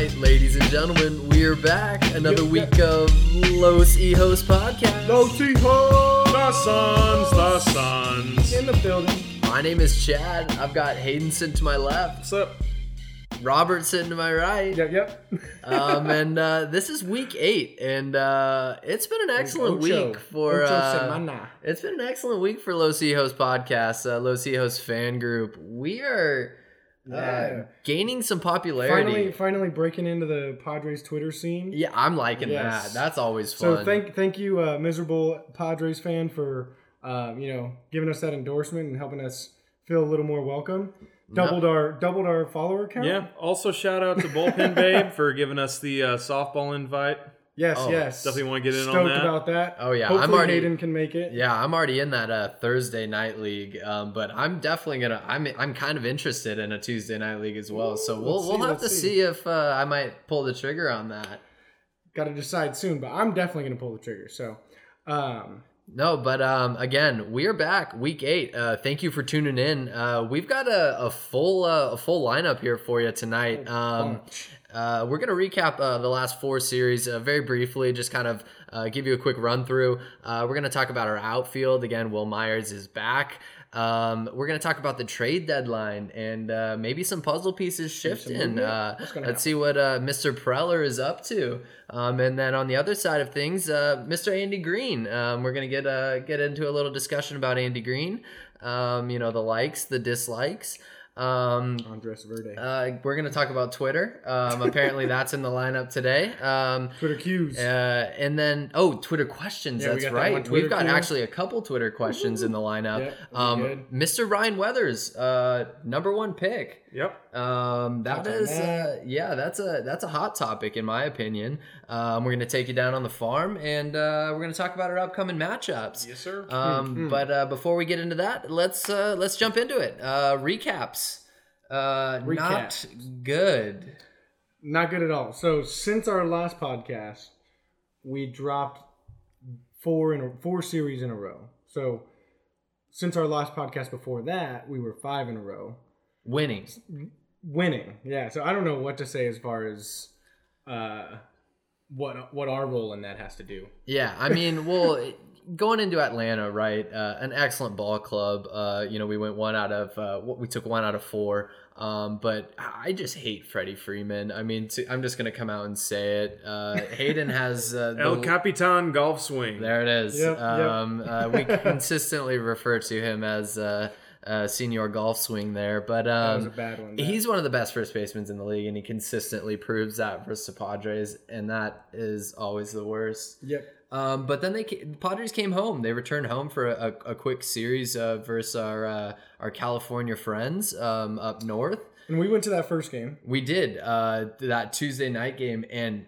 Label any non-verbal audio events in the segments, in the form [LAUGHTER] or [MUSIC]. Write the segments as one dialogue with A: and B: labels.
A: right, ladies and gentlemen, we're back. Another
B: Yep,
A: week of Los Hijos podcast. Los Ejos!
C: The Suns, the Suns.
B: in the building.
A: My name is Chad. I've got Hayden sitting to my left,
C: What's up?
A: Robert sitting to my right.
B: Yep, yep.
A: Um, [LAUGHS] and uh, this is week eight, and uh, it's been an excellent
B: Ocho.
A: week for. Uh, it's been an excellent week for Los Hijos podcast, uh, Los Hijos fan group. We are uh,
B: Yeah.
A: gaining some popularity.
B: Finally, finally breaking into the Padres Twitter scene.
A: Yeah, I'm liking
B: Yes.
A: that. That's always fun.
B: So thank thank you, uh, miserable Padres fan, for uh, you know giving us that endorsement and helping us feel a little more welcome. Doubled our doubled our follower count.
C: Yeah. Also, shout out to Bullpen Babe [LAUGHS] for giving us the uh, softball invite.
B: Yes.
A: Oh,
B: yes.
C: definitely wanna get in on
B: Stoked
C: that.
B: about that.
A: Oh, yeah,
B: Hopefully
A: I'm already-
B: Hayden can make it.
A: yeah, I'm already in that uh, Thursday night league, um, but I'm definitely gonna. I'm I'm kind of interested in a Tuesday night league as well. So we'll
B: Let's
A: we'll
B: see,
A: have to see.
B: see.
A: if uh, I might pull the trigger on that.
B: Got to decide soon, but I'm definitely gonna pull the trigger. So, um,
A: No, but um, again, we are back, week eight. Uh, thank you for tuning in. Uh, we've got a, a full uh, a full lineup here for you tonight. Um,
B: bunch.
A: Uh, we're gonna recap uh, the last four series uh, very briefly, just kind of uh, give you a quick run through. Uh, we're gonna talk about our outfield again. Wil Myers is back. Um, we're gonna talk about the trade deadline and uh, maybe some puzzle pieces shifting. Uh, let's see what uh, Mr. Preller is up to. Um, and then on the other side of things, uh, Mr. Andy Green. Um, we're gonna get uh, get into a little discussion about Andy Green. Um, you know the likes, the dislikes. Um,
B: Andres Verde.
A: uh, we're gonna talk about Twitter. Um, apparently, [LAUGHS] that's in the lineup today. Um,
B: Twitter cues.
A: uh, and then oh, Twitter questions.
B: Yeah, we
A: that's
B: that
A: right. We've got actually a couple Twitter questions in the lineup. Um. Mr. Ryan Weathers, uh, number one pick.
C: Yep.
A: Um, that
B: Thoughts
A: is, uh, yeah, that's a that's a hot topic in my opinion. Um, we're gonna take you down on the farm, and uh, we're gonna talk about our upcoming matchups.
C: Yes, sir.
A: Um,
B: Hmm,
A: but uh, before we get into that, let's uh, let's jump into it. Uh, recaps. Uh, not
B: Recaps.
A: good.
B: Not good at all. So since our last podcast, we dropped four in a, four series in a row. So since our last podcast before that, we were five in a row,
A: Winning.
B: winning. Yeah. So I don't know what to say as far as uh, what what our role in that has to do.
A: Yeah, I mean, [LAUGHS] well, going into Atlanta, right? Uh, an excellent ball club. Uh, you know, we went one out of uh, we took one out of four. Um, but I just hate Freddie Freeman. I mean, to, I'm just gonna come out and say it. Uh, [LAUGHS] Hayden has uh, the,
C: El Capitan golf swing.
A: There it is.
B: Yep, yep.
A: um, uh, we [LAUGHS] consistently refer to him as uh, senior golf swing there, but
B: That was a
A: um,
B: bad one.
A: He's one of the best first basemen in the league, and he consistently proves that versus the Padres, and that is always the worst.
B: yep.
A: Um, but then they the Padres came home. They returned home for a, a quick series uh, versus our uh, our California friends um, up north.
B: And we went to that first game.
A: We did uh, that Tuesday night game, and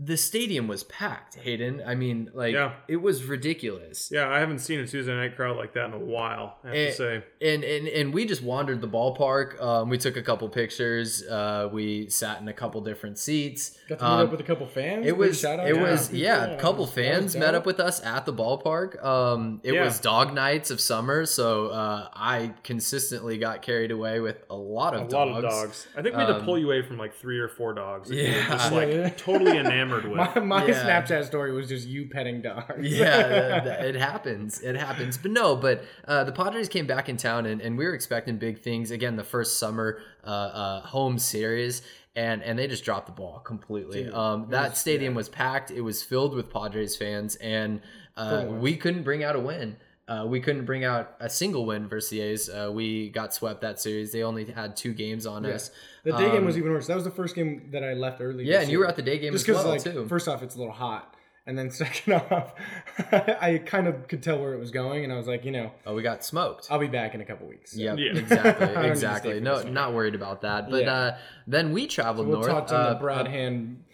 A: the stadium was packed. Hayden, I mean, like
C: Yeah.
A: it was ridiculous.
C: Yeah, I haven't seen a Tuesday night crowd like that in a while. I have
A: Eh,
C: to say.
A: And, and and we just wandered the ballpark. Um, we took a couple pictures. Uh, we sat in a couple different seats.
B: Got to meet
A: Um,
B: up with a couple fans.
A: It was
B: shout out
A: it was
B: people.
A: yeah,
B: That
A: a couple
B: was-
A: fans met up with us at the ballpark. Um, it
C: Yeah.
A: was dog nights of summer, so uh, I consistently got carried away with a lot of
C: A
A: of
C: lot
A: dogs.
C: of dogs. I think we had to
A: Um,
C: pull you away from like three or four dogs. that you
A: Yeah.
C: just like
B: Yeah. [LAUGHS]
C: totally enamored with.
B: My, my
A: Yeah.
B: Snapchat story was just you petting dogs.
A: yeah, th- [LAUGHS] th- it happens. It happens. But no, but uh, the Padres came back in town, and, and we were expecting big things. Again, the first summer uh, uh, home series, and and they just dropped the ball completely.
B: Dude,
A: um, that
B: was-
A: stadium was packed. It was filled with Padres fans, and uh, we couldn't bring out a win. Uh, we couldn't bring out a single win versus the A's. Uh, we got swept that series. They only had two games on
B: Yeah.
A: us.
B: The day game
A: Um,
B: was even worse. That was the first game that I left early.
A: Yeah,
B: this
A: and you were at the day game
B: just
A: as well
B: like
A: too.
B: first off it's a little hot, And then [LAUGHS] second off, [LAUGHS] I kind of could tell where it was going, and I was like, you know,
A: Oh, we got smoked.
B: I'll be back in a couple weeks. So
A: Yep,
C: Yeah.
A: Exactly, [LAUGHS]
B: need to stay
A: exactly. No, not worried about that. But
B: Yeah.
A: uh, then we traveled
B: We'll
A: north.
B: touch on
A: uh,
B: the Brad
A: uh,
B: Hand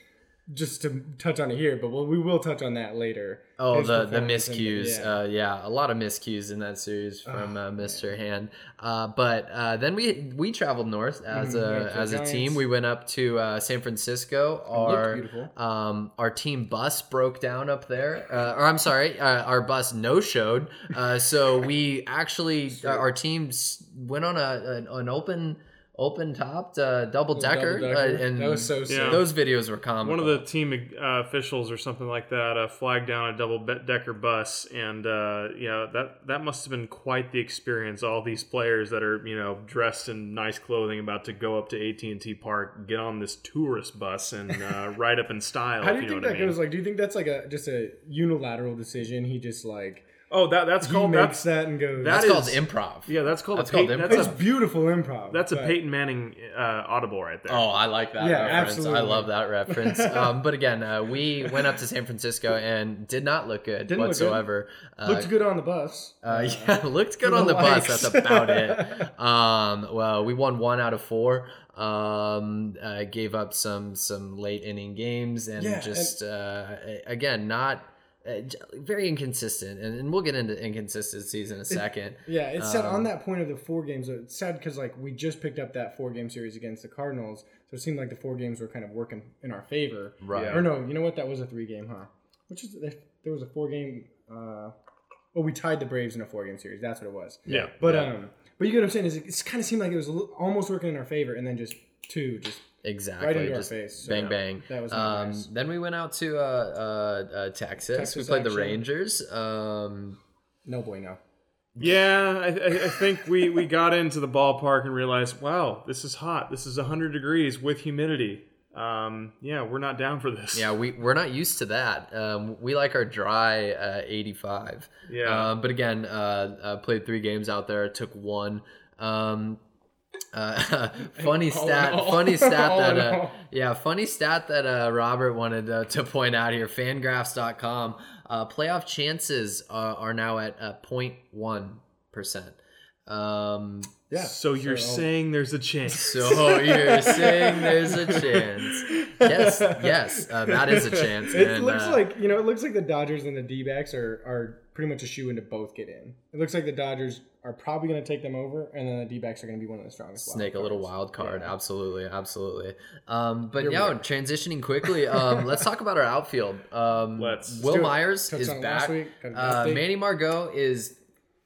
B: just to touch on it here, but we'll, we will touch on that later.
A: Oh,
B: His
A: the the
B: and-
A: miscues.
B: yeah.
A: Uh, yeah, a lot of miscues in that series from uh, Mr. Hand. Uh, but uh, then we we traveled north as
B: Mhm,
A: a as a
B: Giants.
A: team. We went up to uh, San Francisco. Our um our team bus broke down up there. Uh, or I'm sorry, uh, our bus no showed. Uh, so we [LAUGHS] actually our, our teams went on a an, an open open topped uh, double decker, uh, and
B: that was so sick.
C: Yeah.
A: those videos were common.
C: One of the team uh, officials or something like that uh, flagged down a double decker bus, and uh, yeah, that that must have been quite the experience. All these players that are you know dressed in nice clothing, about to go up to AT and T Park, get on this tourist bus and uh, [LAUGHS] ride up in style.
B: How do
C: if
B: you think
C: what
B: that
C: I mean.
B: goes? Like, do you think that's like a just a unilateral decision? He just like
C: Oh, that that's
B: he
C: called
B: makes
C: that's
B: that and goes.
A: That's
C: that
A: called improv.
C: yeah, that's called
A: That's
C: a
A: called
C: Pey-
A: improv.
C: that's
B: it's
C: a
B: beautiful improv.
C: that's a Peyton Manning uh, audible right there.
A: Oh, I like that
B: Yeah,
A: reference.
B: absolutely.
A: I love that reference. [LAUGHS] um, but again, uh, we went up to San Francisco and did not look good
B: Didn't look good.
A: whatsoever. Uh,
B: Looked good on the bus.
A: Uh, [LAUGHS] yeah, looked good
B: for
A: on
B: the
A: the bus. That's about it. [LAUGHS] Um, well, we won one out of four. Um, uh, gave up some some late inning games and
B: Yeah,
A: just uh, again not uh, very inconsistent. And, and we'll get into inconsistencies in a second.
B: Yeah, it's sad on
A: Um,
B: that point of the four games. It's sad because like we just picked up that four game series against the Cardinals, so it seemed like the four games were kind of working in our favor.
A: Right.
B: Or no, you know what? That was a three game, huh? Which is there was a four game. Uh, oh, we tied the Braves in a four game series. That's what it was.
C: yeah,
B: But
A: Yeah.
B: um, but you get what I'm saying is it, it kind of seemed like it was almost working in our favor, and then just two, just
A: Exactly.
B: right into our face. So,
A: bang bang.
B: That was
A: Um,
B: nice.
A: then we went out to uh, uh, uh, Texas.
B: Texas
A: We played the. Rangers. Um,
B: No bueno.
C: Yeah, I, I I think we, we got into the ballpark and realized, wow, this is hot. This is 100 degrees with humidity. Um, yeah, we're not down for this.
A: yeah, we we're not used to that. Um, we like our dry uh, 85.
C: Yeah.
A: Um, but again, uh, uh, played three games out there. Took one. Um, uh, [LAUGHS] funny
B: All in
A: stat. Funny [LAUGHS] stat
B: All
A: that.
B: in
A: Uh,
B: all.
A: yeah, funny stat that uh, Robert wanted uh, to point out here. Fangraphs.com. Uh, playoff chances uh, are now at uh, 0.1 percent. Um,
B: Yeah.
C: So you're
B: So-
C: saying there's a chance.
A: so you're [LAUGHS] saying there's a chance? Yes, yes, uh, that is a chance.
B: It
A: and,
B: looks
A: uh,
B: like you know. It looks like the Dodgers and the D-backs are are pretty much a shoe in to both get in. It looks like the Dodgers are probably going to take them over, and then the D-backs are going to be one of the strongest. wild
A: snake a little wild card.
B: Yeah.
A: Absolutely, absolutely. Um, but
B: Here we
A: yeah,
B: go.
A: transitioning quickly. Um, let's talk about our outfield. Um,
C: Let's.
A: Will
B: do it.
A: Myers
B: Touched
A: is
B: on it last
A: back.
B: week.
A: Uh. Manny Margot is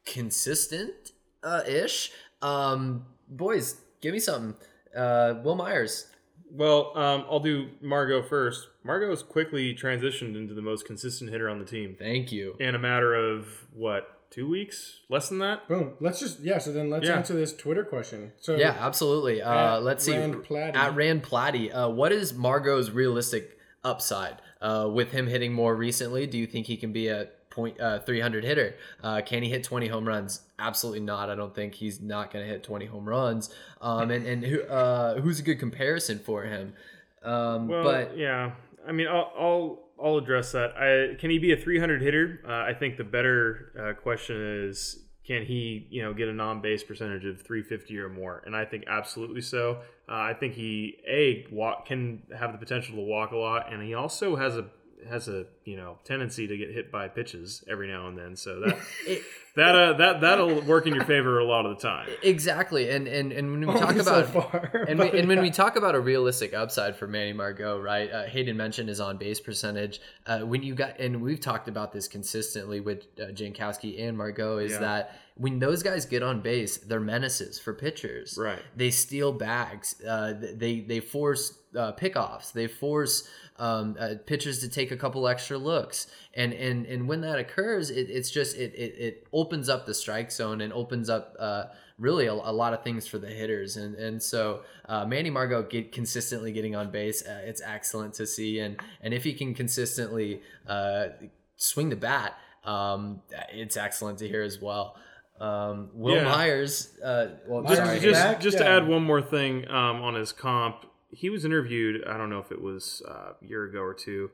A: consistent uh, ish. Um, boys, give me something. Uh, Wil Myers.
C: Well, um, I'll do Margot first. Margot has quickly transitioned into the most consistent hitter on the team
A: Thank you.
C: in a matter of what, two weeks? Less than that?
B: Boom. Let's just yeah. So then let's
C: Yeah.
B: answer this Twitter question. So
A: Yeah, absolutely. Uh,
B: At
A: let's see.
B: Rand Platty.
A: At Rand Platty, uh, what is Margot's realistic upside uh, with him hitting more recently? Do you think he can be a point uh, 300 hitter? Uh, can he hit 20 home runs? Absolutely not. I don't think he's not going to hit 20 home runs. Um, and and who uh, who's a good comparison for him? Um,
C: Well,
A: but
C: yeah. I mean, I'll, I'll I'll address that. I, can he be a 300 hitter? Uh, I think the better uh, question is, can he, you know, get a non-base percentage of 350 or more? And I think absolutely so. Uh, I think he a walk can have the potential to walk a lot, and he also has a has a you know tendency to get hit by pitches every now and then. So that [LAUGHS]
A: it,
C: that uh, that that'll work in your favor a lot of the time.
A: exactly. And and and when we [LAUGHS]
B: only
A: talk
B: so
A: about
B: far, [LAUGHS]
A: and, we,
B: but
A: and when we talk about a realistic upside for Manny Margot, right? Uh, Hayden mentioned his on base percentage. Uh, when you got, and we've talked about this consistently with uh, Jankowski and Margot, is
C: Yeah.
A: that when those guys get on base, they're menaces for pitchers.
C: Right.
A: They steal bags. Uh, they they force uh, pickoffs. They force um, uh, pitchers to take a couple extra looks. And and and when that occurs, it, it's just it, it it opens up the strike zone and opens up. Uh, really a, a lot of things for the hitters and and so uh, Manny Margot get consistently getting on base uh, it's excellent to see and and if he can consistently uh, swing the bat um, it's excellent to hear as well um, Will
C: Yeah.
A: Myers uh, well
B: Myers
A: sorry
B: is
C: just
B: back?
C: just to add one more thing um, on his comp, he was interviewed. I don't know if it was uh, a year ago or two.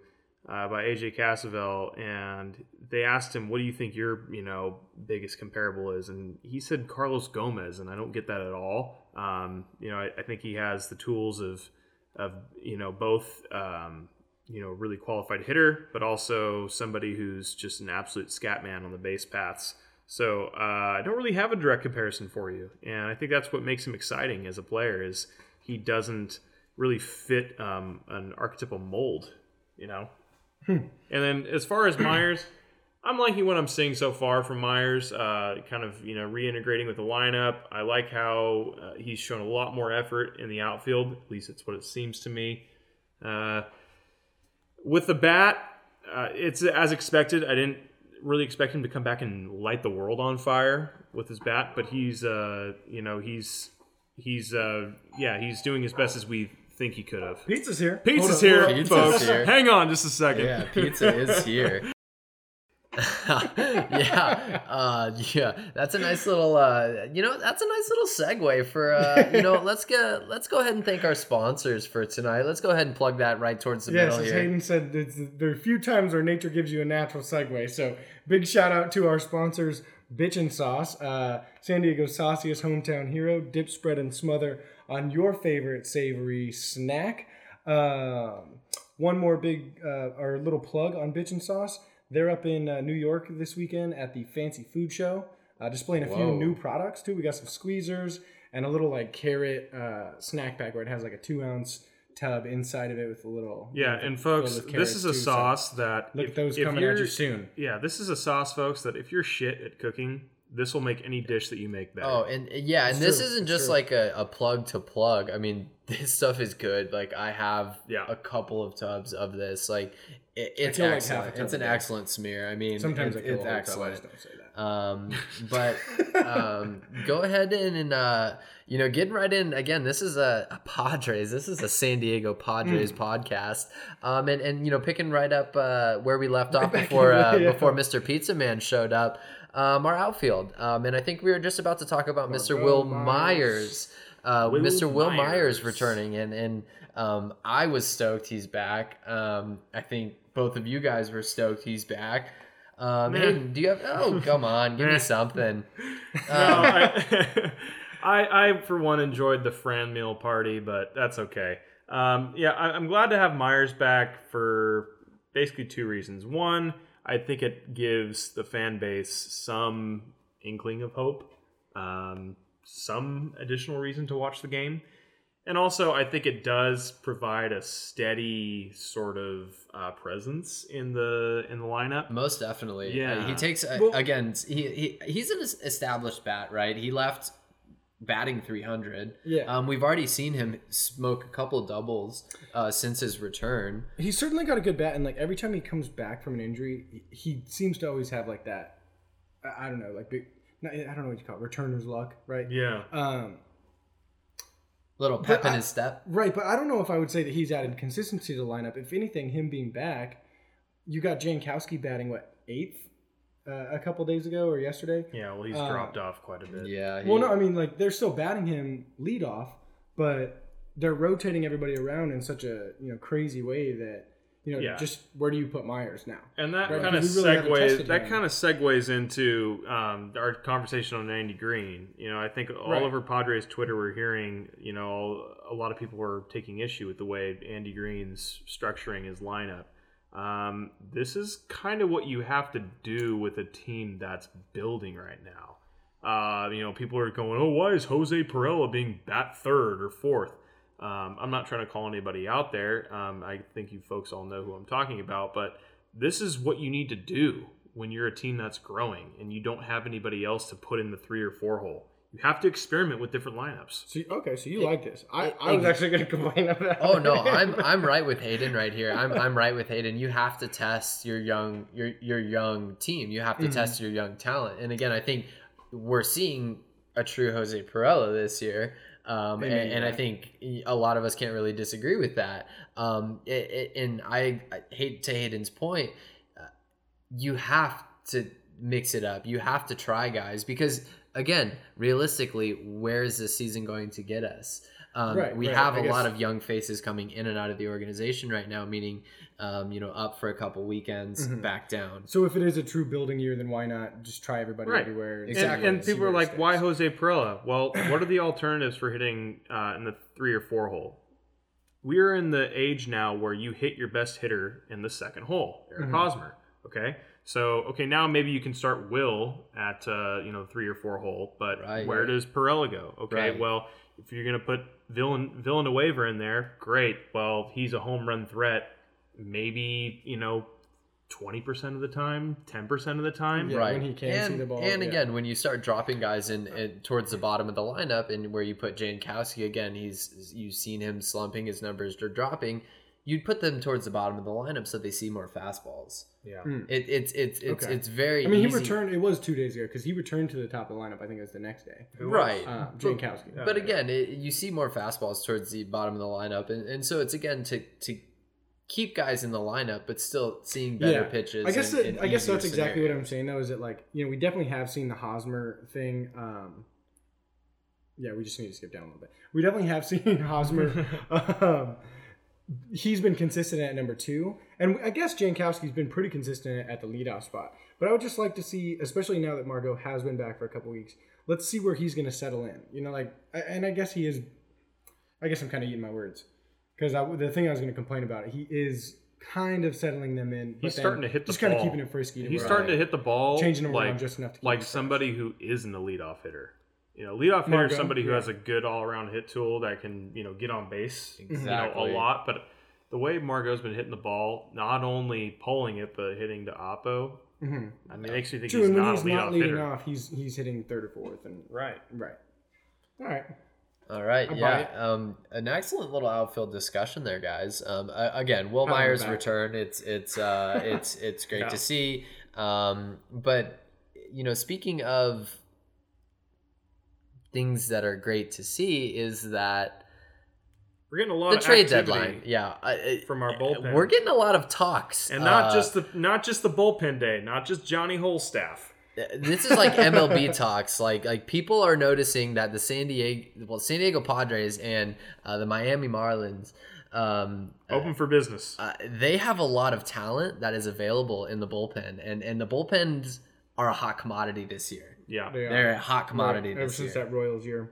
C: uh, by AJ Cassavell, and they asked him, "What do you think your you know biggest comparable is?" And he said Carlos Gomez, and I don't get that at all. Um, you know, I, I, think he has the tools of of you know both um, you know really qualified hitter, but also somebody who's just an absolute scat man on the base paths. So uh, I don't really have a direct comparison for you, and I think that's what makes him exciting as a player is he doesn't really fit um, an archetypal mold, you know. Hmm. And then as far as Myers, I'm liking what I'm seeing so far from Myers. Uh, kind of you know reintegrating with the lineup. I like how uh, he's shown a lot more effort in the outfield. At least it's what it seems to me. Uh, with the bat, uh, it's as expected. I didn't really expect him to come back and light the world on fire with his bat, but he's uh, you know he's he's uh, yeah he's doing his best as we think he could have.
B: Pizza's here.
C: Pizza's here, Pizza's folks. Here. Hang on just a second.
A: Yeah, pizza is here. [LAUGHS] yeah, uh, yeah, that's a nice little, uh, you know, that's a nice little segue for, uh, you know, [LAUGHS] let's get, let's go ahead and thank our sponsors for tonight. Let's go ahead and plug that right towards the
B: yes,
C: middle
B: as
C: here.
B: Hayden said, there are a few times where nature gives you a natural segue. So big shout out to our sponsors, Bitchin' Sauce, uh, San Diego's sauciest hometown hero, dip, spread, and smother on your favorite savory snack. Um, one more big uh, or little plug on Bitchin' Sauce. They're up in uh, New York this weekend at the Fancy Food Show, uh, displaying a Whoa. few new products too. We got some squeezers and a little like carrot uh, snack pack where it has like a two ounce tub inside of it with a little.
C: Yeah, and folks, this is a too, sauce so that
B: look if, at those coming at you soon.
C: Yeah, this is a sauce, folks, that if you're shit at cooking, this will make any dish that you make better.
A: Oh, and yeah, and this isn't just like a, a plug to plug. I mean, [LAUGHS] this stuff is good. Like I have
C: yeah.
A: a couple of tubs of this. Like it, it's excellent. Like it's an excellent smear. I mean,
B: sometimes
A: it,
B: it's
A: excellent.
B: Don't say that.
A: Um, [LAUGHS] but um, go ahead and, and uh, you know, getting right in again. This is a, a Padres. This is a San Diego Padres mm. podcast. Um, and and you know, picking right up uh, where we left off [LAUGHS] before uh, before Mr. Pizza Man showed up um, our outfield. Um, and I think we were just about to talk about Mr. Will, Myers. Myers. Uh, Will Mr. Wil Myers. Myers returning, and and um, I was stoked he's back. Um, I think both of you guys were stoked he's back. Um, do you have? Oh, come [LAUGHS] on, give me something. [LAUGHS]
C: no, I, [LAUGHS] I, I, for one enjoyed the Franmil party, but that's okay. Um, yeah, I, I'm glad to have Myers back for basically two reasons. One, I think it gives the fan base some inkling of hope, um, some additional reason to watch the game. And also, I think it does provide a steady sort of uh, presence in the in the lineup.
A: Most definitely,
C: yeah.
A: Uh, he takes uh, well, again. He, he he's an established bat, right? He left batting 300.
B: Yeah.
A: Um, we've already seen him smoke a couple doubles uh, since his return.
B: He's certainly got a good bat, and like every time he comes back from an injury, he seems to always have like that. I don't know, like big. I don't know what you call it, returner's luck, right?
C: Yeah.
B: Um,
A: little pep in his step.
B: Right, but I don't know if I would say that he's added consistency to the lineup. If anything, him being back, you got Jankowski batting what eighth uh, a couple days ago or yesterday.
C: Yeah, well, he's uh, dropped off quite a bit.
A: Yeah.
B: He, well, no, I mean, like they're still batting him lead off, but they're rotating everybody around in such a you know crazy way that you know yeah. just where do you put Myers now?
C: And that right? kind of really segues that kind of segues into um, our conversation on Andy Green. You know, I think all right. over Padres Twitter we're hearing you know a lot of people were taking issue with the way Andy Green's structuring his lineup. Um, this is kind of what you have to do with a team that's building right now. Uh, you know, people are going, "Oh, why is Jose Pirela being bat third or fourth? Um, I'm not trying to call anybody out there. Um, I think you folks all know who I'm talking about, but this is what you need to do when you're a team that's growing and you don't have anybody else to put in the three or four hole. You have to experiment with different lineups.
B: So, okay, so you it, like this? I, it, I was it, actually going [LAUGHS] to complain about. that.
A: Oh no, I'm I'm [LAUGHS] right with Hayden right here. I'm I'm right with Hayden. You have to test your young your your young team. You have to mm-hmm. test your young talent. And again, I think we're seeing a true Jose Pirela this year. Um, and, and, I think a lot of us can't really disagree with that. Um, it, it, and I, I, hate to Hayden's point, uh, you have to mix it up. You have to try guys because again, realistically, where is this season going to get us? Um,
B: Right,
A: we
B: right.
A: have
B: I
A: a lot of young faces coming in and out of the organization right now, meaning, um, you know, up for a couple weekends,
B: Mhm.
A: back down.
B: So if it is a true building year, then why not just try everybody
C: Right.
B: everywhere? and
A: Exactly.
C: And, and people are
B: where it
C: like, why? Jose Pirela? Well, [CLEARS THROAT] what are the alternatives for hitting uh, in the three or four hole? We're in the age now where you hit your best hitter in the second hole, Eric
B: Mhm.
C: Hosmer. Okay, so okay, now maybe you can start Will at uh, you know three or four hole, but
A: Right.
C: where
A: Right.
C: does Perella go? Okay,
A: Right.
C: well if you're gonna put Villan Villanueva in there, great. Well, he's a home run threat. Maybe you know. 20% of the time, 10% of the time.
B: Yeah,
A: right.
B: when he can
A: and,
B: see the ball,
A: And
B: yeah.
A: again, when you start dropping guys in, in towards the bottom of the lineup, and where you put Jankowski again, he's you've seen him slumping, his numbers are dropping. You'd put them towards the bottom of the lineup so they see more fastballs.
C: Yeah.
B: Mm.
A: It, it's it's it's
B: Okay.
A: it's very.
B: I mean, he
A: easy.
B: returned. It was two days ago because he returned to the top of the lineup. I think it was the next day.
A: right.
B: Uh,
A: But-
B: Jankowski.
C: Yeah.
A: But again, it, you see more fastballs towards the bottom of the lineup, and, and so it's again to to keep guys in the lineup, but still seeing better pitches.
B: I guess
A: and-
B: that,
A: and
B: I guess that's exactly what I'm saying. Though, is it like you know we definitely have seen the Hosmer thing. Um, yeah, we just need to skip down a little bit. We definitely have [LAUGHS] seen Hosmer. [LAUGHS] um, he's been consistent at number two, and I guess Jankowski's been pretty consistent at the leadoff spot. But I would just like to see, especially now that Margot has been back for a couple weeks, let's see where he's going to settle in. You know, like, and I guess he is. I guess I'm kind of eating my words because the thing I was going to complain about, he is kind of settling them in.
C: He's starting to hit the
B: just kind of keeping it frisky.
C: He's
B: where-
C: starting to hit the ball
B: changing them around
C: like,
B: just enough to keep
C: like
B: it fresh.
C: somebody who isn't a leadoff hitter. You know, leadoff hitter is somebody who
B: yeah.
C: has a good all around hit tool that can, you know, get on base you know,
A: Exactly.
C: a lot. But the way Margot's been hitting the ball, not only pulling it, but hitting to Oppo,
B: Mhm.
C: I mean, it makes me think
B: True,
C: he's
B: and when
C: not
B: he's
C: a
B: not leading
C: hitter.
B: off, he's he's hitting third or fourth, and
C: Right.
B: right. All right.
A: All right,
B: I
A: yeah, um, an excellent little outfield discussion there, guys. Um, uh, again, Will
B: Pat on the
A: Myers' return, it's it's uh, [LAUGHS] it's it's great
C: Yeah.
A: to see. Um, but you know, speaking of things that are great to see, is that
C: We're getting a lot
A: the
C: of
A: trade deadline. Yeah, uh,
C: from our bullpen.
A: we're getting a lot of talks,
C: and not
A: uh,
C: just the not just the bullpen day, not just Johnny Holstaff.
A: This is like MLB talks. Like like people are noticing that the San Diego well San Diego Padres and uh, the Miami Marlins um, uh,
C: Open for business.
A: uh, they have a lot of talent that is available in the bullpen, and and the bullpens are a hot commodity this year.
C: yeah.
B: They are.
A: They're a hot commodity
B: Right, ever since
A: year.
B: that Royals year.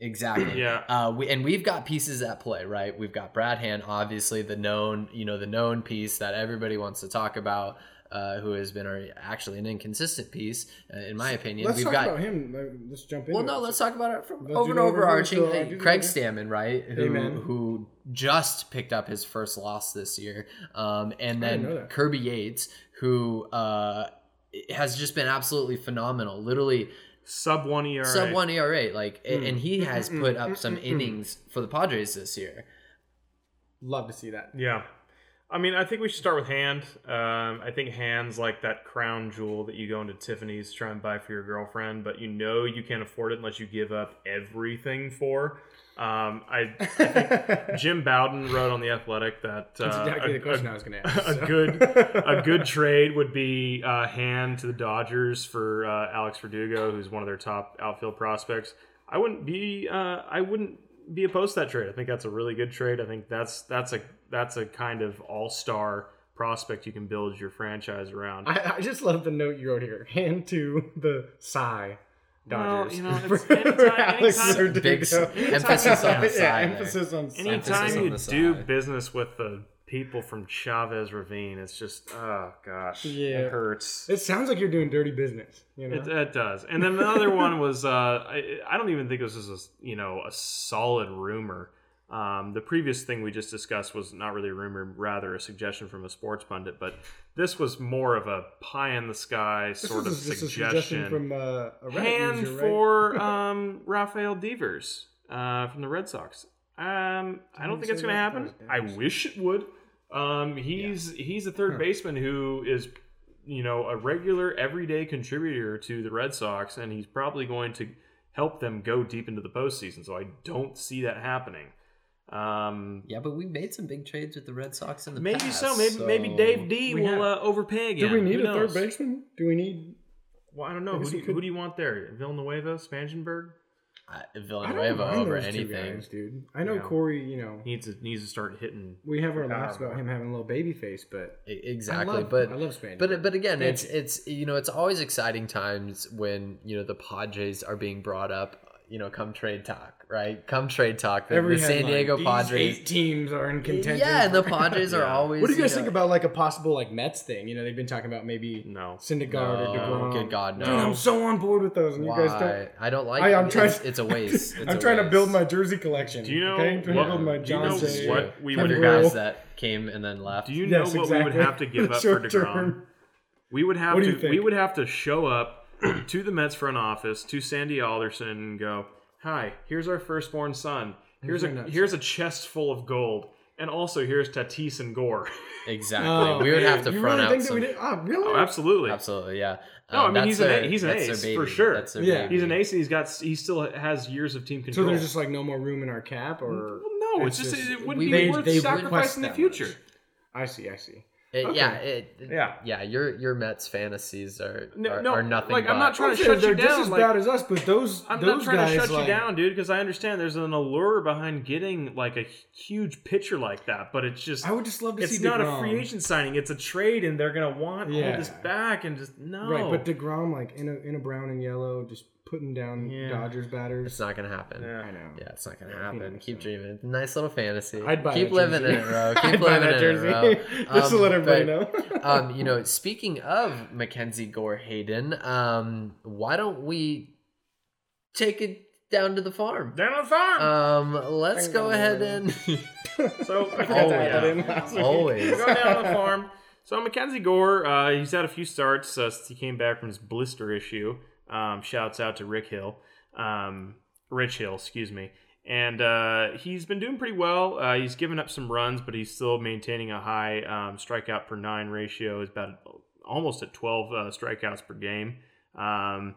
A: Exactly. [CLEARS THROAT]
C: Yeah.
A: Uh, we, and we've got pieces at play, right? We've got Brad Hand, obviously the known, you know, the known piece that everybody wants to talk about, uh, who has been a, actually an inconsistent piece, uh, in my opinion.
B: Let's
A: we've
B: talk
A: got.
B: about him. Let's jump in.
A: Well, no, let's talk about it from
B: Let's
A: over
B: do
A: and
B: the
A: overarching.
B: overview, so I do the
A: Craig
B: overview.
A: Stammen, right? Who
B: Amen.
A: who just picked up his first loss this year, um, and
B: I didn't know
A: then. Kirby Yates, who uh, has just been absolutely phenomenal. Literally
C: Sub one ERA.
A: sub one ERA, like,
B: Mm.
A: and he has
B: Mm, mm,
A: put
B: mm,
A: up
B: mm,
A: some
B: mm, mm.
A: innings for the Padres this year.
B: Love to see that.
C: Yeah. I mean, I think we should start with Hand. Um, I think Hand's like that crown jewel that you go into Tiffany's to try and buy for your girlfriend, but you know you can't afford it unless you give up everything for. Um, I, I think [LAUGHS] Jim Bowden wrote on the Athletic that uh,
B: That's exactly
C: a,
B: the question
C: a-
B: I was going [LAUGHS] to ask.
C: a
B: so.
C: good a [LAUGHS] good trade would be uh, Hand to the Dodgers for uh, Alex Verdugo, who's one of their top outfield prospects. I wouldn't be uh, I wouldn't be opposed to that trade. I think that's a really good trade. I think that's that's a that's a kind of all star prospect you can build your franchise around.
B: I, I just love the note you wrote here. Hand to the sigh.
C: Well,
B: Dodgers.
C: you know, it's
B: For [LAUGHS]
C: anytime- anytime-
A: Big s- emphasis on the side there.
B: emphasis on
C: Anytime
A: emphasis on
C: you
A: the
C: do
A: side.
C: business with the people from Chavez Ravine, it's just oh gosh,
B: Yeah.
C: it hurts.
B: It sounds like you're doing dirty business. You know?
C: It, it does. And then the other one was uh, I, I don't even think this is a you know a solid rumor. Um, the previous thing we just discussed was not really a rumor, rather a suggestion from a sports pundit. But this was more of a pie in the sky sort
B: was
C: of
B: just a
C: suggestion.
B: from uh, a
C: Hand
B: user, right?
C: for [LAUGHS] um, Rafael Devers uh, from the Red Sox. Um, I don't think it's going to happen. I wish it would. Um, he's he's a third baseman who is, you know, a regular everyday contributor to the Red Sox, and he's probably going to help them go deep into the postseason. So I don't see that happening. Um,
A: Yeah, but we made some big trades with the Red Sox in the
C: maybe
A: past.
C: so. Maybe maybe Dave D
B: We
C: will
B: have-
C: uh, overpay again.
B: Do we need
C: Who
B: a third baseman? Do we need
C: Well, I don't know.
B: I
C: Who do, you,
B: could-
C: who do you want there? Villanueva, Spangenberg?
A: Uh,
B: I
A: Villanueva over anything.
B: guys, dude. I know
C: Yeah.
B: Corey. You know,
C: Needs to needs to start hitting.
B: we have our
C: Power
B: laughs about him having a little baby face, but
A: Exactly,
B: I love,
A: but
B: I love Spanish.
A: But but again, it's it's you know it's always exciting times when you know the Padres are being brought up. You know, come trade talk, right? Come trade talk. The,
B: every
A: the San
B: headline,
A: Diego
B: these
A: Padres.
B: eight teams are in contention.
A: Yeah, and the
B: for-
A: Padres are [LAUGHS] always.
B: What do you guys
A: know-
B: think about like a possible like Mets thing? You know, they've been talking about maybe
C: No.
B: Syndergaard
A: No,
B: or Degrom.
A: good God,
B: Dude,
A: no.
B: I'm so on board with those, and you
A: Why?
B: guys don't.
A: I don't like.
B: I,
A: it.
B: I'm trying.
A: It's, it's a waste. It's [LAUGHS]
B: I'm
A: a
B: trying to build my jersey collection.
C: Do you know
B: Okay? I'm trying
C: what-
B: to build my
C: do you know
B: John
A: This is
B: Jay.
C: what we
A: Have
C: would
A: your guys that came and then left.
C: Do you know
B: Yes,
C: what we would have to give up [LAUGHS] for Degrom? We would have to we would have to show up [CLEARS THROAT] to the Mets front office to Sandy Alderson and go, "Hi, here's our firstborn son. Here's
B: Here's
C: a here's a chest full of gold, and also here's Tatis and Gore." [LAUGHS]
A: Exactly.
B: Oh,
A: we would have to
B: you
A: front
B: really
A: out
B: think
A: some.
B: that we did? Oh, really?
C: oh, absolutely.
A: Absolutely, yeah.
C: No, I
A: Um,
C: mean,
A: that's
C: he's an
A: their-
C: a- he's an
A: that's their
C: ace, for sure.
A: That's their
B: Yeah.
A: baby.
C: He's an ace, and he's got he still has years of team control.
B: So there's just like no more room in our cap, or
C: well, no, it's,
B: it's
C: just,
B: just-
C: it wouldn't be worth sacrificing the future.
B: much. I see, I see.
A: It-
B: Okay.
A: Yeah, it,
C: Yeah.
A: yeah. Your your Mets fantasies are
C: No,
A: are,
C: no,
A: are nothing.
C: like, I'm not trying to
B: I'm
C: shut
B: saying
C: you
B: they're
C: down,
B: just as
C: like-
B: bad as us, but those
C: I'm
B: those
C: not trying
B: guys
C: to shut
B: like,
C: you down, dude, because I understand there's an allure behind getting like a huge pitcher like that, but it's just
B: I would just love to
C: it's
B: see
C: not
B: DeGrom.
C: a free agent signing; it's a trade, and they're gonna want all this back, and just no.
B: Right, but Degrom like in a in a brown and yellow, just putting down
C: Yeah.
B: Dodgers batters.
A: It's not gonna happen.
C: Yeah.
B: I know.
A: Yeah, it's not gonna
B: Yeah,
A: happen.
B: peanuts,
A: Keep
B: so.
A: dreaming. Nice little fantasy.
B: I'd buy
A: Keep living in it, bro. [LAUGHS] Keep
B: I'd buy
A: living
B: that
A: in
B: jersey.
A: it, bro. [LAUGHS]
B: just to
A: Um,
B: let everybody
A: but,
B: know. [LAUGHS]
A: um, you know, speaking of Mackenzie Gore Hayden, um, why don't we take it down to the farm?
C: down on the farm.
A: Um, let's go ahead and
C: so
B: I forgot
A: Oh,
B: to add
A: yeah.
B: in last week.
A: always.
C: Go down on the farm. So Mackenzie Gore, uh, he's had a few starts uh, since he came back from his blister issue. Um, shouts out to Rick Hill, um, Rich Hill, excuse me. And uh, he's been doing pretty well. Uh, he's given up some runs, but he's still maintaining a high um, strikeout per nine ratio. Is about almost at 12 uh, strikeouts per game. Um,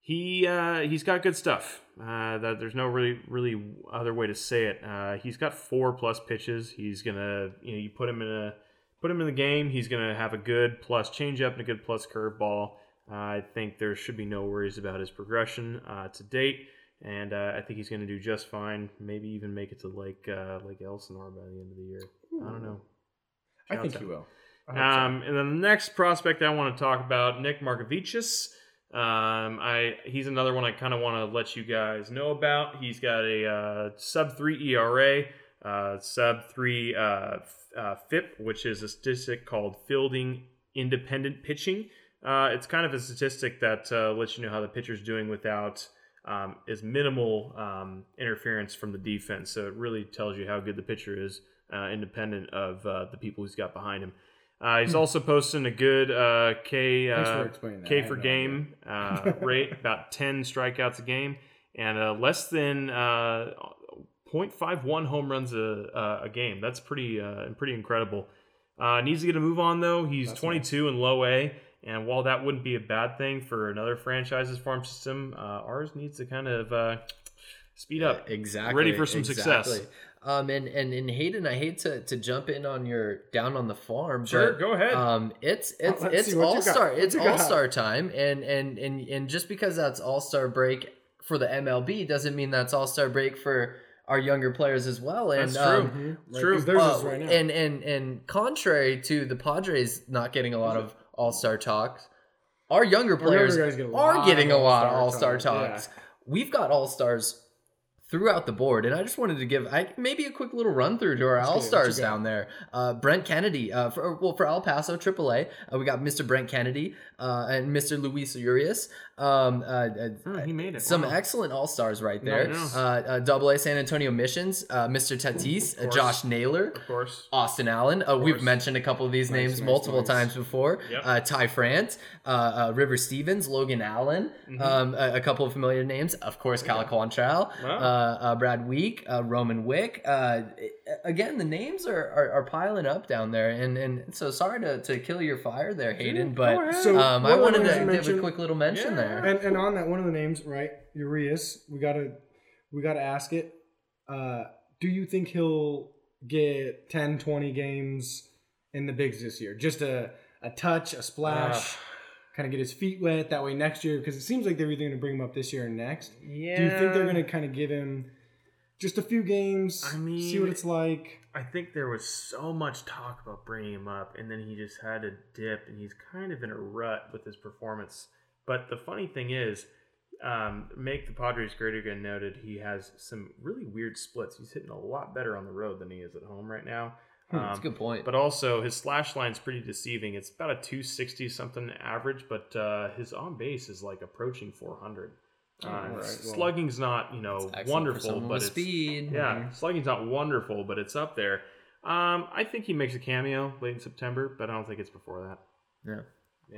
C: he uh, he's got good stuff. Uh, that there's no really really other way to say it. Uh, he's got four plus pitches. He's gonna you know you put him in a put him in the game. He's gonna have a good plus changeup and a good plus curveball. I think there should be no worries about his progression uh, to date, and uh, I think he's gonna do just fine. Maybe even make it to like uh, like Elsinore by the end of the year. I don't know.
B: I think
C: out.
B: you will. Hope so.
C: Um, and then the next prospect I want to talk about, Nick Margevicius. Um, I he's another one I kind of want to let you guys know about. He's got a uh, sub three ERA, uh, sub three uh, uh, FIP, which is a statistic called fielding independent pitching. Uh, it's kind of a statistic that uh, lets you know how the pitcher's doing without um, is minimal um, interference from the defense. So it really tells you how good the pitcher is, uh, independent of uh, the people he's got behind him. Uh, he's also posting a good uh, K
B: for explaining that. I
C: K for game uh, [LAUGHS] rate, about ten strikeouts a game, and uh, less than uh, 0.51 home runs a, uh, a game. That's pretty uh, pretty incredible. Uh, needs to get a move on though. He's
B: That's
C: 22 in low A, and while that wouldn't be a bad thing for another franchise's farm system, uh, ours needs to kind of uh, speed up.
A: exactly
C: Ready for some success.
A: Um, and and and Hayden, I hate to to jump in on your down on the farm,
C: Sure,
A: but
C: go ahead.
A: Um, it's it's
B: let's
A: it's
B: see what you
A: all
B: got.
A: star it's all star time, and and and and just because that's all star break for the MLB doesn't mean that's all star break for our younger players as well. And
C: That's true.
A: um,
B: Mhm. Like,
C: True.
B: 'cause theirs
A: uh,
B: right now.
A: and and and contrary to the Padres not getting a lot of all star talks, our younger
B: Our younger
A: players
B: a
A: are getting a lot of all
B: all-star
A: star
B: talk,
A: talks. We've got all stars throughout the board, and I just wanted to give I, maybe a quick little run through to our
B: Let's get it.
A: all stars down there. Uh, Brett Kennedy, uh, for well for El Paso AAA, uh, we got Mr. Brett Kennedy uh, and Mr. Luis Urias. Um, uh, uh,
C: Oh, he made it.
A: some
C: Wow.
A: excellent all stars right there. Uh, uh, Double A San Antonio Missions, uh, Mr. Tatis, uh. Josh Naylor,
C: of course.
A: Austin Allen. Uh, we've mentioned a couple of these
B: Nice,
A: names
B: nice,
A: multiple
B: nice.
A: times before.
C: Yep.
A: Uh, Ty France, uh, uh, River Stevens, Logan Allen,
C: Mhm.
A: um, a, a couple of familiar names. Of course, Cal Quantrill,
C: Wow.
A: Uh, uh, Brad Wieck, uh, Roman Wick. Uh, again, the names are, are, are piling up down there. And, and so sorry to, to kill your fire there, Hayden, but
C: ahead.
B: So,
A: um, I
B: one of the
A: wanted to
B: you
A: give a quick little mention
C: Yeah.
A: there.
B: And and on that one of the names, right, Urias, we gotta we gotta ask it. Uh, do you think he'll get 10, 20 games in the bigs this year? Just a a touch, a splash. Kind of get his feet wet. That way next year, because it seems like they're either going to bring him up this year or next.
C: Yeah.
B: Do you think they're going to kind of give him just a few games,
C: I mean,
B: see what it's like?
C: I think there was so much talk about bringing him up, and then he just had a dip, and he's kind of in a rut with his performance. But the funny thing is, um, make the Padres great again noted he has some really weird splits. He's hitting a lot better on the road than he is at home right now.
B: Hmm,
A: That's a
C: Um,
A: good point.
C: but also his slash line's pretty deceiving. It's about a 260 something average, but uh, his on base is like approaching 400. Uh,
B: right, well-
C: slugging's not you know wonderful, but it's
A: speed.
C: yeah, slugging's not wonderful, but it's up there. Um, I think he makes a cameo late in September, but I don't think it's before that.
A: Yeah.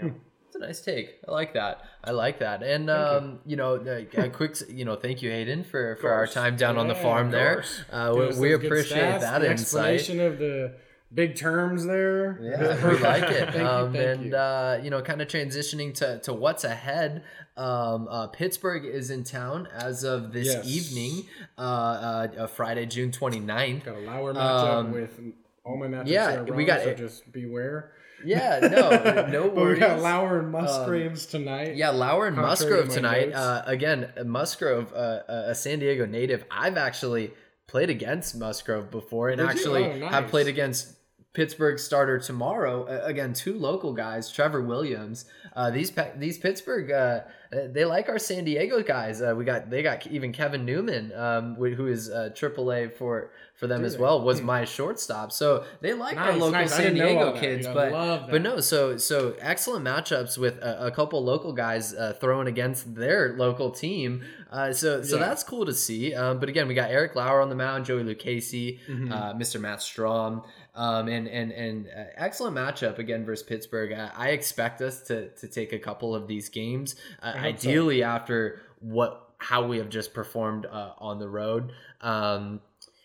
C: Yeah.
A: A nice take. I like that. I like that. And um, you. know, a, a quick, you know, thank you, Hayden, for for our time down on the farm there. Uh, we, we appreciate
B: stats,
A: that
B: the
A: insight.
B: explanation of the big terms there.
A: Yeah, we like it. [LAUGHS]
B: Thank you,
A: um,
B: thank
A: and
B: you.
A: Uh, you know, kind of transitioning to, to what's ahead. Um, uh, Pittsburgh is in town as of this
B: Yes.
A: evening, uh, uh, uh, Friday, June 29th.
B: got a Lauer matchup
A: Um,
B: with all my matchups.
A: yeah,
B: a
A: we got
B: so
A: it.
B: just beware.
A: Yeah, no, no [LAUGHS]
B: but we
A: worries.
B: got Lauer and Musgraves tonight.
A: Yeah, Lauer and Musgrove
B: to
A: tonight. Uh, again, Musgrove, uh, a San Diego native. I've actually played against Musgrove before, and
B: Did
A: actually
B: Oh, nice.
A: have played against Pittsburgh starter tomorrow. Uh, again, two local guys, Trevor Williams. Uh, these these Pittsburgh, uh, they like our San Diego guys. Uh, we got they got even Kevin Newman, um, who is uh, AAA for for them
B: Do
A: as well. Was my shortstop, so they like our local
B: nice.
A: San Diego kids. But but no, so so excellent matchups with a, a couple local guys uh, throwing against their local team. Uh, so so
B: Yeah.
A: that's cool to see. Um, but again, we got Eric Lauer on the mound, Joey Lucchesi,
B: Mhm.
A: uh, Mr. Matt Strahm, um, and and and uh, excellent matchup again versus Pittsburgh. I, I expect us to to take a couple of these games, uh,
B: I hope so.
A: ideally after what how we have just performed uh, on the road. Um,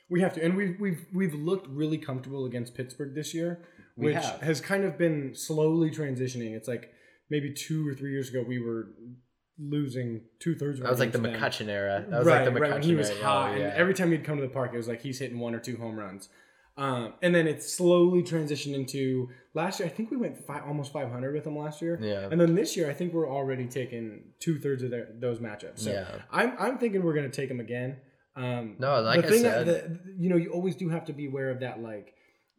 B: We have to, and we've we've we've looked really comfortable against Pittsburgh this year, which
A: have.
B: has kind of been slowly transitioning. It's like maybe two or three years ago we were losing two thirds.
A: that was like the McCutchen era. That was like the McCutchen
B: right when he was
A: era.
B: hot,
A: Oh,
B: and every time he'd come to the park, it was like he's hitting one or two home runs. Um, and then it slowly transitioned into last year. I think we went five, almost 500 with them last year.
A: Yeah.
B: And then this year, I think we're already taking two thirds of their, those matchups. So
A: Yeah.
B: I'm, I'm thinking we're going to take them again. Um,
A: No, like
B: the
A: I
B: thing
A: said-
B: that, the, you know, you always do have to be aware of that, like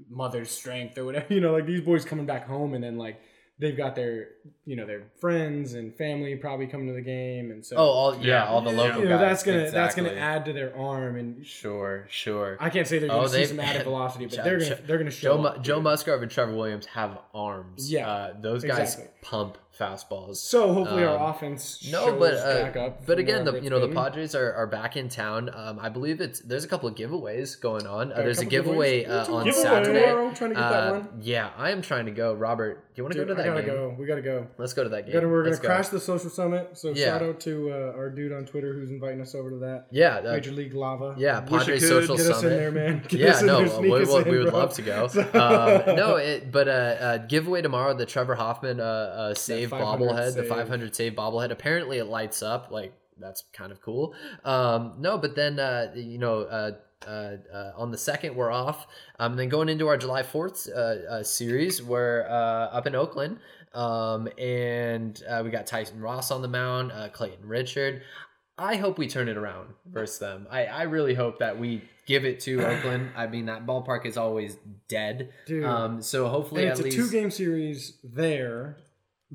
B: mother's strength or whatever. [LAUGHS] You know, like these boys coming back home and then like they've got their, you know, their friends and family probably coming to the game, and so
A: Oh, all yeah,
C: Yeah.
A: all the local
B: you know,
A: guys.
B: that's gonna that's gonna add to their arm and
A: Sure, sure.
B: I can't say they're
A: Oh,
B: going to see some added velocity, but [LAUGHS]
A: Joe-
B: they're gonna they're going to show
A: Joe, Mu-
B: up,
A: Joe
B: dude.
A: Musgrove and Trevor Williams have arms.
B: Yeah,
A: uh, those guys
B: exactly.
A: pump fastballs.
B: So hopefully
A: Um,
B: our offense
A: No, but uh,
B: back up.
A: but again, the you know
B: it's
A: the. Padres are, are back in town. Um, I believe it's there's a couple of giveaways going on. Uh,
B: Got a
A: there's a giveaway uh, on
B: Giveaway
A: Saturday.
B: tomorrow, trying to get that
A: Uh,
B: one.
A: Yeah, I am trying to go. Robert, do you want to go to that
B: I gotta
A: game?
B: go. We gotta go.
A: Let's go to that game.
B: Gotta, we're gonna
A: Let's go.
B: crash the social summit. So
A: Yeah.
B: shout out to uh, our dude on Twitter who's inviting us over to that.
A: Yeah, uh,
B: Major League Lava.
A: yeah, Padres. Social
B: Get us
A: Summit.
B: in there, man. [LAUGHS] Get
A: yeah, no, we, would- love to go. [LAUGHS] um, no, but giveaway tomorrow the Trevor Hoffman uh, uh, save
B: 500
A: bobblehead, the 500 save bobblehead. Apparently, it lights up like that's kind of cool. Um, no, but then uh, you know. Uh, uh, uh, on the second, we're off. Um, then going into our July fourth uh, uh, series, we're uh, up in Oakland, um, and uh, we got Tyson Ross on the mound, uh, Clayton Richard. I hope we turn it around versus them. I, I really hope that we give it to [CLEARS THROAT] Oakland. I mean, that ballpark is always dead.
B: Dude.
A: Um, so hopefully
B: And it's a
A: least
B: two game series there,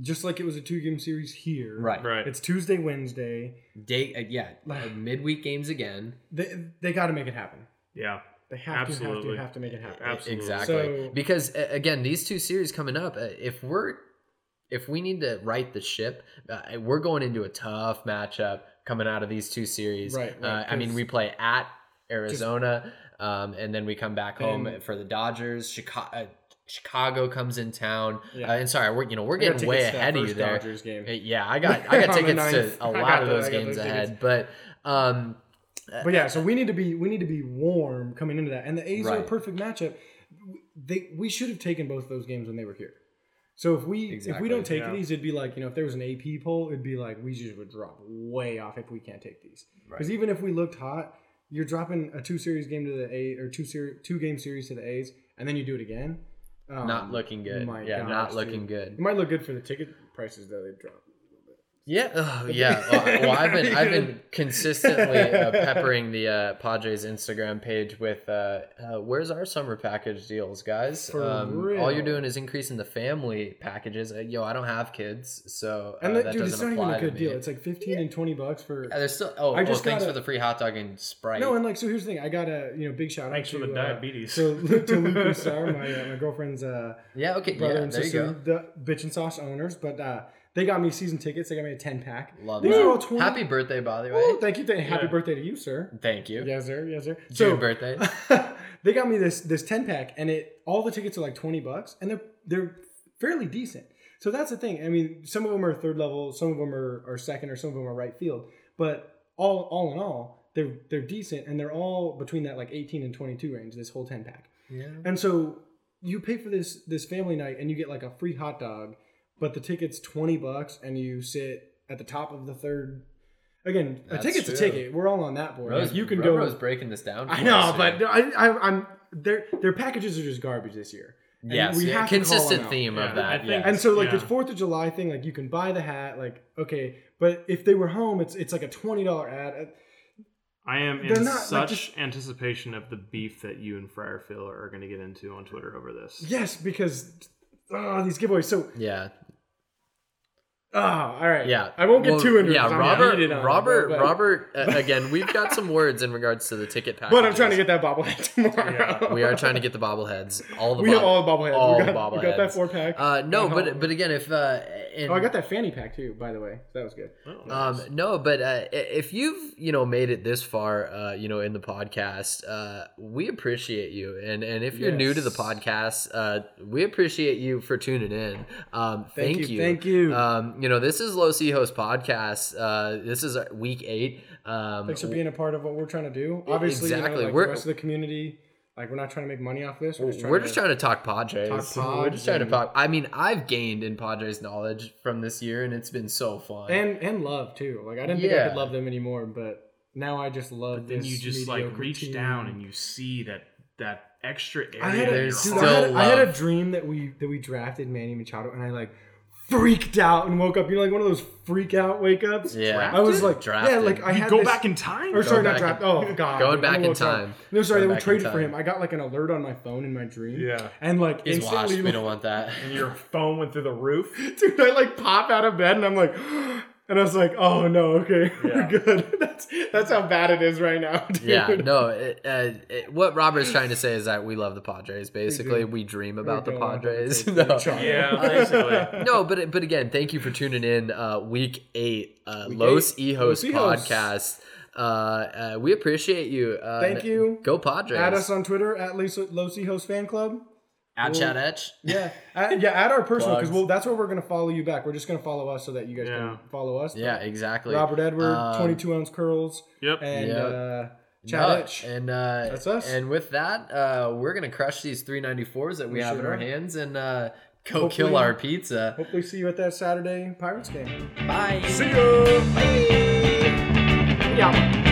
B: just like it was a two game series here.
A: right,
C: Right.
B: It's Tuesday, Wednesday.
A: Day, uh, yeah, [SIGHS] uh, midweek games again.
B: They they got to make it happen.
C: Yeah.
B: They have to have
C: Absolutely.
B: to have to make it happen.
C: Absolutely.
A: Exactly.
B: So-
A: because uh, again, these two series coming up, uh, if we're if we need to right the ship, uh, we're going into a tough matchup coming out of these two series.
B: Right, right,
A: uh, I mean, we play at Arizona, um, and then we come back home
B: And-
A: for the Dodgers. Chicago, uh, Chicago comes in town.
B: Yeah.
A: Uh, and sorry, we're you know we're getting way
B: tickets to that
A: ahead of you
B: first
A: there.
B: Game.
A: Uh, Yeah, I got I got [LAUGHS] tickets
B: ninth.
A: to a lot of
B: the-
A: those
B: I
A: games
B: those
A: ahead, but um,
B: But yeah, so we need to be we need to be warm coming into that. And the A's are a perfect matchup. They we should have taken both those games when they were here. So if we if we don't take
C: yeah.
B: these, it'd be like you know if there was an AP poll, it'd be like we just would drop way off if we can't take these. Because even if we looked hot, you're dropping a two series game to the A or two series two game series to the A's, and then you do it again. Um,
A: not looking good. Yeah, not
B: dude.
A: looking good.
B: It might look good for the ticket prices though they drop.
A: Yeah, [LAUGHS] oh, yeah. Well, well, I've been I've been [LAUGHS] consistently uh, peppering the uh, Padres Instagram page with uh, uh, where's our summer package deals, guys?
B: For
A: um, all you're doing is increasing the family packages. Uh, yo, I don't have kids, so uh,
B: And the,
A: that
B: dude, it's
A: doesn't
B: not even
A: apply
B: a
A: to
B: good
A: me.
B: deal. It's like fifteen and twenty bucks for.
A: Uh, there's still oh,
B: I
A: oh
B: just
A: thanks
B: got
A: for the free hot dog and Sprite.
B: No, and like so. Here's the thing. I got a you know big shout
C: Thanks
B: out
C: for
B: to
C: the
B: uh,
C: diabetes.
B: to [LAUGHS] to Luke Star, my uh, my girlfriend's uh,
A: yeah, okay,
B: brother
A: yeah,
B: and
A: there you
B: sister,
A: go.
B: the bitch and sauce owners. But uh, they got me season tickets. They got me a ten pack.
A: Love
B: These
A: that.
B: are all 20
A: Happy birthday, by the way.
B: Oh, thank you. Thank, Happy
C: Yeah.
B: birthday to you, sir.
A: Thank you.
B: Yes, sir. Yes, sir.
A: June
B: So
A: birthday. [LAUGHS]
B: they got me this this ten pack, and it all the tickets are like twenty bucks, and they're they're fairly decent. So that's the thing. I mean, some of them are third level, some of them are, are second, or some of them are right field. But all all in all, they're they're decent, and they're all between that like eighteen and twenty two range. This whole ten pack.
A: Yeah.
B: And so you pay for this this family night and you get like a free hot dog, but the ticket's twenty bucks and you sit at the top of the third. Again,
A: That's
B: a ticket's a ticket. We're all on that board.
A: Rose,
B: Like, you can
A: Roro's
B: go.
A: breaking this down.
B: I know, but. I, I, I'm their their packages are just garbage this year. And
A: yes,
B: we
A: yeah,
B: have to call
A: consistent
B: them out.
A: theme of that.
C: I think-
A: yes.
B: And so like
C: Yeah.
B: the Fourth of July thing, like you can buy the hat, like okay, but if they were home, it's it's like a twenty dollar ad.
C: Uh, I am
B: They're
C: in
B: not, like,
C: such
B: just-
C: anticipation of the beef that you and Friar Phil are going to get into on Twitter over this.
B: Yes, because oh, these giveaways. So
A: yeah,
B: ah, all right.
A: Yeah,
B: I won't get
A: Well,
B: too into.
A: Yeah, Robert.
B: it,
A: Robert.
B: but-
A: Robert. Uh, again, we've got some words in regards to the ticket package. [LAUGHS]
B: But I'm trying to get that bobblehead [LAUGHS] tomorrow.
C: Yeah.
A: We are trying to get the bobbleheads. All the
B: we have all the bobbleheads.
A: all
B: we,
A: the
B: got, we got that four pack.
A: Uh, no, but but again, if uh, in,
B: oh, I got that fanny pack too. By the way, that was good.
C: Oh, nice.
A: Um, no, but uh, if you've you know made it this far, uh, you know, in the podcast, uh, we appreciate you, and and if you're new to the podcast, uh, we appreciate you for tuning in. Um, thank,
B: Thank
A: you,
B: you, thank you.
A: Um, you know, this is Los Hijos Podcast. Uh, this is week eight. Um,
B: Thanks for being a part of what we're trying to do. Obviously,
A: Exactly.
B: You know, like
A: We're-
B: the rest of the community, like we're not trying to make money off this. We're just trying,
A: We're
B: to,
A: just trying to talk Padres.
B: Talk [LAUGHS]
A: We're just
B: Pods
A: trying to talk. I mean, I've gained in Padres knowledge from this year, and it's been so fun.
B: and and love too. Like I didn't think I could love them anymore, but now I just love.
C: then
B: this
C: you just like reach
B: team.
C: down and you see that that extra area.
B: I had, a, dude,
C: your
B: I, had,
A: still
B: I had a dream that we that we drafted Manny Machado, and I like freaked out and woke up. You know, like one of those freak out wake ups.
A: yeah,
B: I was like,
A: Drafted.
B: yeah, like I had
C: go
B: this,
C: back in time.
B: Or sorry, not
A: back
B: draft.
A: in-
B: Oh [LAUGHS] god,
A: Going back in
B: little
A: time.
B: No, sorry,
A: Going
B: they
A: back in
B: traded for him. I got like an alert on my phone in my dream.
C: Yeah.
B: and like
A: He's
B: instantly,
A: washed. We don't want that.
C: And your phone went through the roof.
B: dude, I like pop out of bed and I'm like, and I was like, oh no, okay, [LAUGHS]
C: Yeah.
B: we're good. [LAUGHS] That's that's how bad it is right now. [LAUGHS] Dude.
A: yeah, no. It, uh, it, what Robert's trying to say is that we love the Padres. Basically, we, dream about the
B: don't want them to
A: Padres. No.
C: Yeah, basically.
A: no, but but again, thank you for tuning in. Uh, week eight, uh,
B: Week
A: Los
B: eight,
A: Hijos
B: Los
A: podcast. Uh, uh, we appreciate you. Uh,
B: Thank you.
A: Go Padres.
B: Add us on Twitter at Los Los Hijos Fan Club.
A: At Chad Etch. [LAUGHS]
B: Yeah, add, yeah, add our personal because well, that's where we're gonna follow you back. We're just gonna follow us so that you guys
C: Yeah.
B: can follow us.
A: Yeah, exactly.
B: Robert Edward,
A: Um,
B: 22 ounce curls,
C: Yep.
B: and
A: Yep.
B: uh, Chad
A: No, And uh,
B: That's us.
A: And with that, uh, we're gonna crush these 394s that we,
B: We
A: have
B: sure
A: in our
B: are.
A: hands and uh, go
B: Hopefully-
A: kill our pizza.
B: Hopefully, see you at that Saturday Pirates game.
A: Bye.
C: See ya.
B: Yeah.